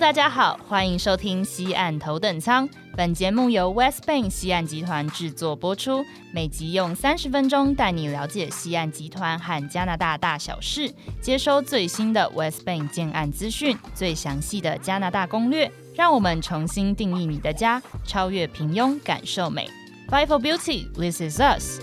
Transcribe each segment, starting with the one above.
大家好，欢迎收听西岸头等舱。本节目由 West Bank 西岸集团制作播出，每集用三十分钟带你了解西岸集团和加拿大大小事，接收最新的 West Bank 建案资讯，最详细的加拿大攻略，让我们重新定义你的家，超越平庸，感受美。Fight for beauty, this is us.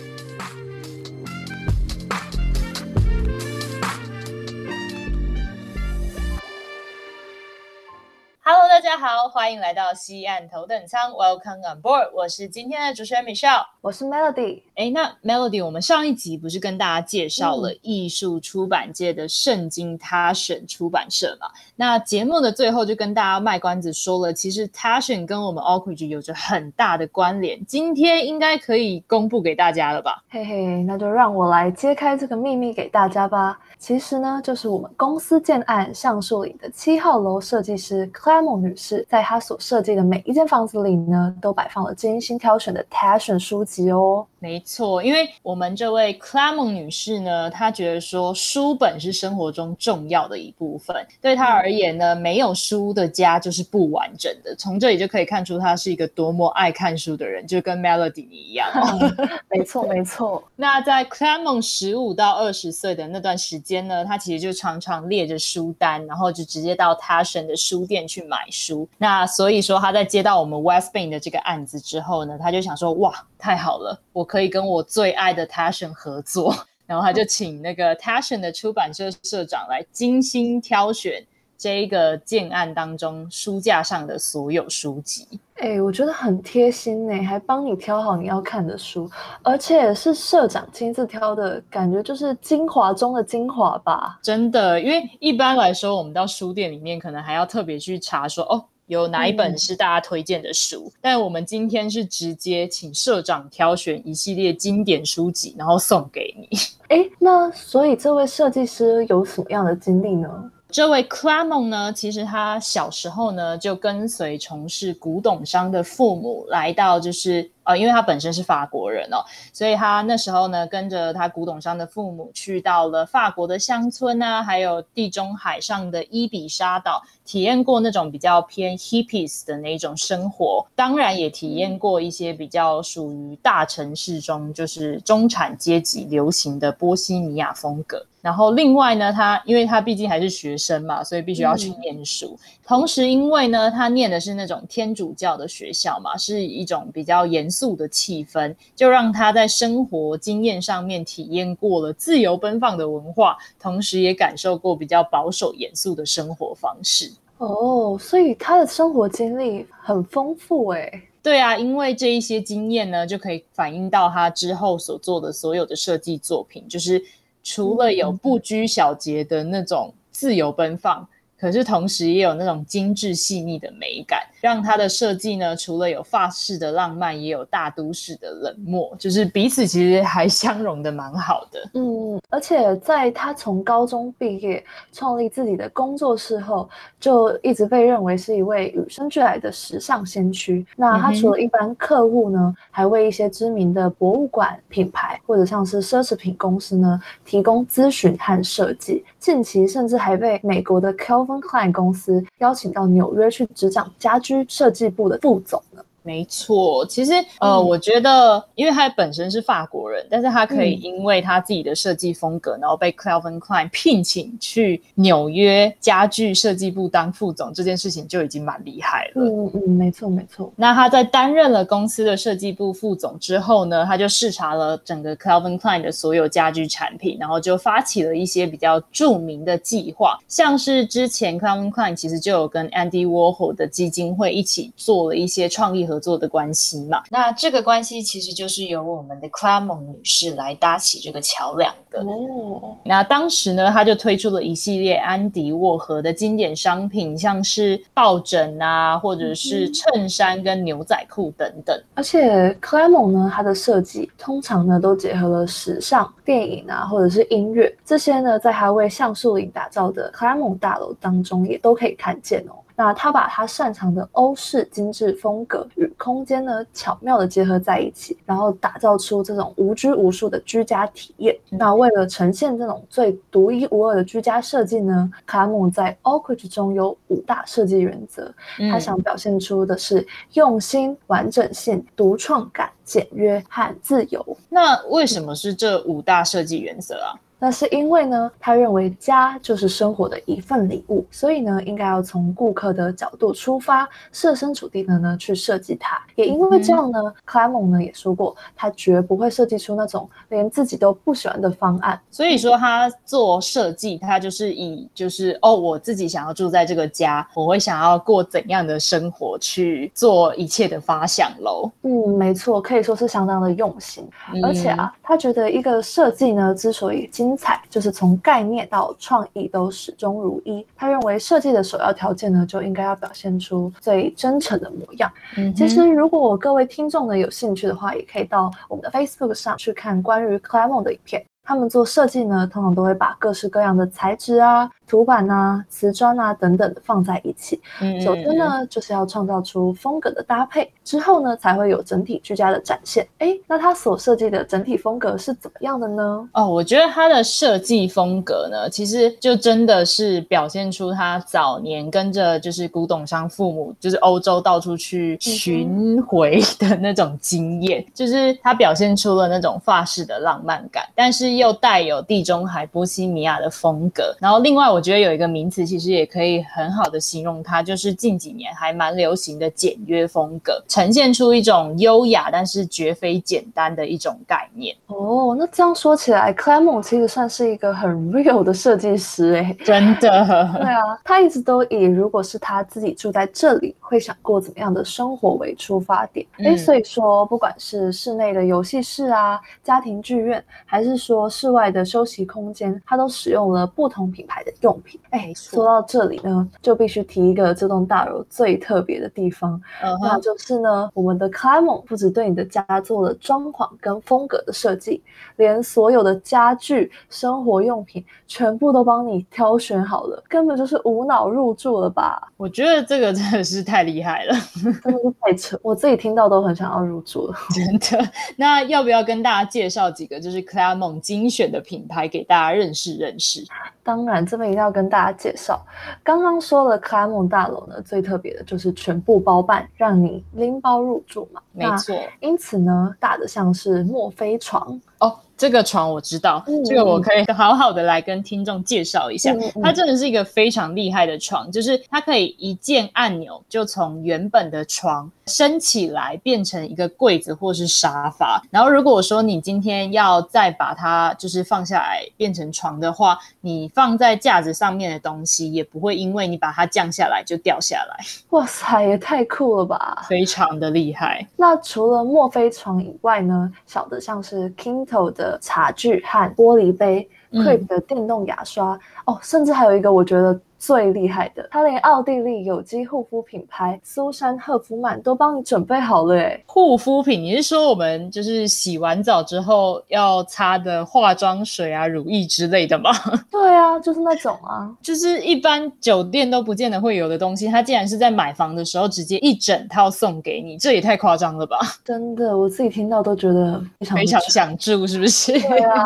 大家好，欢迎来到西岸头等舱，Welcome on board。我是今天的主持人 Michelle，我是 Melody。哎，那 Melody，我们上一集不是跟大家介绍了艺术出版界的圣经 Tashion 出版社嘛？那节目的最后就跟大家卖关子说了，其实 Tashion 跟我们 Oakridge 有着很大的关联，今天应该可以公布给大家了吧？嘿嘿，那就让我来揭开这个秘密给大家吧。其实呢，就是我们公司建案橡树里的七号楼设计师 Clemo 女士，在他所设计的每一间房子里呢，都摆放了精心挑选的 Tashion 书籍哦。没错，因为我们这位 Clemo 女士呢，她觉得说书本是生活中重要的一部分，对她而言呢，没有书的家就是不完整的。从这里就可以看出她是一个多么爱看书的人，就跟 Melody 一样。没错，没错。那在 Clemo 十五到二十岁的那段时间呢，她其实就常常列着书单，然后就直接到 Tashion 的书店去买书。那所以说，她在接到我们 West Bank 的这个案子之后呢，她就想说，哇，太好了，我可以跟我最爱的 Tashion 合作。然后他就请那个 Tashion 的出版社社长来精心挑选这一个建案当中书架上的所有书籍。哎，我觉得很贴心呢，还帮你挑好你要看的书，而且是社长亲自挑的，感觉就是精华中的精华吧。真的，因为一般来说，我们到书店里面可能还要特别去查说，哦。有哪一本是大家推荐的书？但我们今天是直接请社长挑选一系列经典书籍，然后送给你。哎，那所以这位设计师有什么样的经历呢？这位 Clamon 呢，其实他小时候呢就跟随从事古董商的父母来到，就是呃，因为他本身是法国人哦，所以他那时候呢跟着他古董商的父母去到了法国的乡村啊，还有地中海上的伊比沙岛，体验过那种比较偏 hippies 的那种生活，当然也体验过一些比较属于大城市中就是中产阶级流行的波西米亚风格。然后另外呢，他因为他毕竟还是学生嘛，所以必须要去念书。同时，因为呢，他念的是那种天主教的学校嘛，是一种比较严肃的气氛，就让他在生活经验上面体验过了自由奔放的文化，同时也感受过比较保守严肃的生活方式。哦，所以他的生活经历很丰富哎。对啊，因为这一些经验呢，就可以反映到他之后所做的所有的设计作品，就是。除了有不拘小节的那种自由奔放。可是同时也有那种精致细腻的美感，让它的设计呢，除了有法式的浪漫，也有大都市的冷漠，就是彼此其实还相融的蛮好的。嗯，而且在他从高中毕业，创立自己的工作室后，就一直被认为是一位与生俱来的时尚先驱。那他除了一般客户呢，还为一些知名的博物馆品牌或者像是奢侈品公司呢，提供咨询和设计。近期甚至还被美国的 Calvin Klein 公司邀请到纽约去执掌家居设计部的副总呢。没错，其实呃，我觉得，因为他本身是法国人，但是他可以因为他自己的设计风格，然后被 Calvin Klein 聘请去纽约家具设计部当副总，这件事情就已经蛮厉害了。嗯嗯，没错没错。那他在担任了公司的设计部副总之后呢，他就视察了整个 Calvin Klein 的所有家居产品，然后就发起了一些比较著名的计划，像是之前 Calvin Klein 其实就有跟 Andy Warhol 的基金会一起做了一些创意和。合作的关系嘛，那这个关系其实就是由我们的 Clamon 女士来搭起这个桥梁的。哦，那当时呢，她就推出了一系列安迪沃荷的经典商品，像是抱枕啊，或者是衬衫跟牛仔裤等等。而且 Clamon 呢，它的设计通常呢都结合了时尚、电影啊，或者是音乐这些呢，在他为橡树林打造的 Clamon 大楼当中也都可以看见哦。那他把他擅长的欧式精致风格与空间呢巧妙的结合在一起，然后打造出这种无拘无束的居家体验。那为了呈现这种最独一无二的居家设计呢，卡姆在 Oakridge 中有五大设计原则，他想表现出的是用心、完整性、独创感、简约和自由。那为什么是这五大设计原则啊？那是因为呢，他认为家就是生活的一份礼物，所以呢，应该要从顾客的角度出发，设身处地的呢去设计它。也因为这样呢，克莱蒙呢也说过，他绝不会设计出那种连自己都不喜欢的方案。所以说，他做设计，他就是以就是哦，我自己想要住在这个家，我会想要过怎样的生活去做一切的发想喽。嗯，没错，可以说是相当的用心。而且啊，他觉得一个设计呢，之所以精彩，就是从概念到创意都始终如一。他认为设计的首要条件呢，就应该要表现出最真诚的模样。嗯，其实如果各位听众呢有兴趣的话，也可以到我们的 Facebook 上去看关于 c l a m o n 的影片。他们做设计呢，通常都会把各式各样的材质啊。图板啊、瓷砖啊等等的放在一起。嗯，首先呢，就是要创造出风格的搭配，之后呢，才会有整体居家的展现。哎，那他所设计的整体风格是怎么样的呢？哦，我觉得他的设计风格呢，其实就真的是表现出他早年跟着就是古董商父母，就是欧洲到处去巡回的那种经验，就是他表现出了那种法式的浪漫感，但是又带有地中海波西米亚的风格。然后另外。我觉得有一个名词，其实也可以很好的形容它，就是近几年还蛮流行的简约风格，呈现出一种优雅，但是绝非简单的一种概念。哦，那这样说起来 c l a m o n 其实算是一个很 real 的设计师哎，真的。对啊，他一直都以如果是他自己住在这里，会想过怎么样的生活为出发点。哎，所以说不管是室内的游戏室啊、家庭剧院，还是说室外的休息空间，他都使用了不同品牌的。用品哎，说到这里呢，就必须提一个这栋大楼最特别的地方，那就是呢，我们的 c l a m o n 不止对你的家做了装潢跟风格的设计，连所有的家具、生活用品全部都帮你挑选好了，根本就是无脑入住了吧？我觉得这个真的是太厉害了，真的是太扯，我自己听到都很想要入住了，真的。那要不要跟大家介绍几个就是 c l a m o n 精选的品牌给大家认识认识？当然，这么一定要跟大家介绍。刚刚说了，克拉梦大楼呢，最特别的就是全部包办，让你拎包入住嘛。没错。因此呢，大的像是墨菲床哦。这个床我知道，这个我可以好好的来跟听众介绍一下。它真的是一个非常厉害的床，就是它可以一键按钮就从原本的床升起来，变成一个柜子或是沙发。然后如果说你今天要再把它就是放下来变成床的话，你放在架子上面的东西也不会因为你把它降下来就掉下来。哇塞，也太酷了吧！非常的厉害。那除了墨菲床以外呢，小的像是 Kinto 的。茶具和玻璃杯 Creep 的电动牙刷，哦，甚至还有一个，我觉得。最厉害的，他连奥地利有机护肤品牌苏珊赫夫曼都帮你准备好了诶。护肤品，你是说我们就是洗完澡之后要擦的化妆水啊、乳液之类的吗？对啊，就是那种啊，就是一般酒店都不见得会有的东西，他竟然是在买房的时候直接一整套送给你，这也太夸张了吧？真的，我自己听到都觉得非常非常想住，是不是？对啊，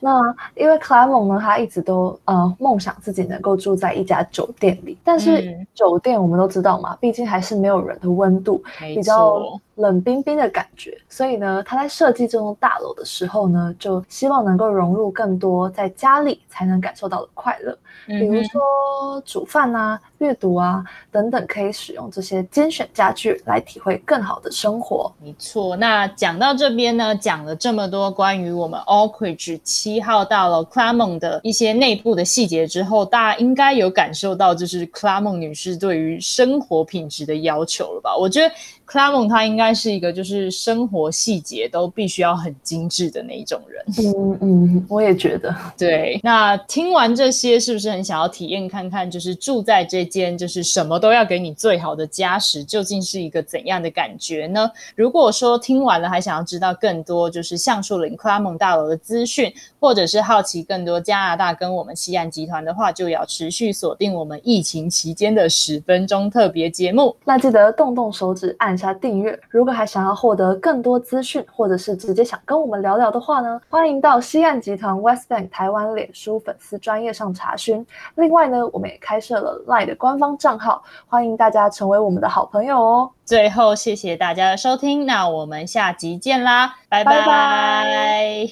那因为克莱蒙呢，他一直都呃梦想自己能够住在。一家酒店里，但是酒店我们都知道嘛，毕竟还是没有人的温度，比较冷冰冰的感觉。所以呢，他在设计这栋大楼的时候呢，就希望能够融入更多在家里才能感受到的快乐，比如说煮饭啊。阅读啊，等等，可以使用这些精选家具来体会更好的生活。没错，那讲到这边呢，讲了这么多关于我们 Oakridge 七号大楼 c l a m o n 的一些内部的细节之后，大家应该有感受到，就是 c l a m o n 女士对于生活品质的要求了吧？我觉得克拉蒙他应该是一个就是生活细节都必须要很精致的那一种人。嗯嗯，我也觉得。对，那听完这些，是不是很想要体验看看，就是住在这间就是什么都要给你最好的家时，究竟是一个怎样的感觉呢？如果说听完了还想要知道更多，就是橡树林克拉蒙大楼的资讯，或者是好奇更多加拿大跟我们西岸集团的话，就要持续锁定我们疫情期间的十分钟特别节目。那记得动动手指按下订阅。如果还想要获得更多资讯，或者是直接想跟我们聊聊的话呢，欢迎到西岸集团 West Bank 台湾脸书粉丝专业上查询。另外呢，我们也开设了 Line 的官方账号，欢迎大家成为我们的好朋友哦。最后，谢谢大家的收听，那我们下集见啦，拜拜。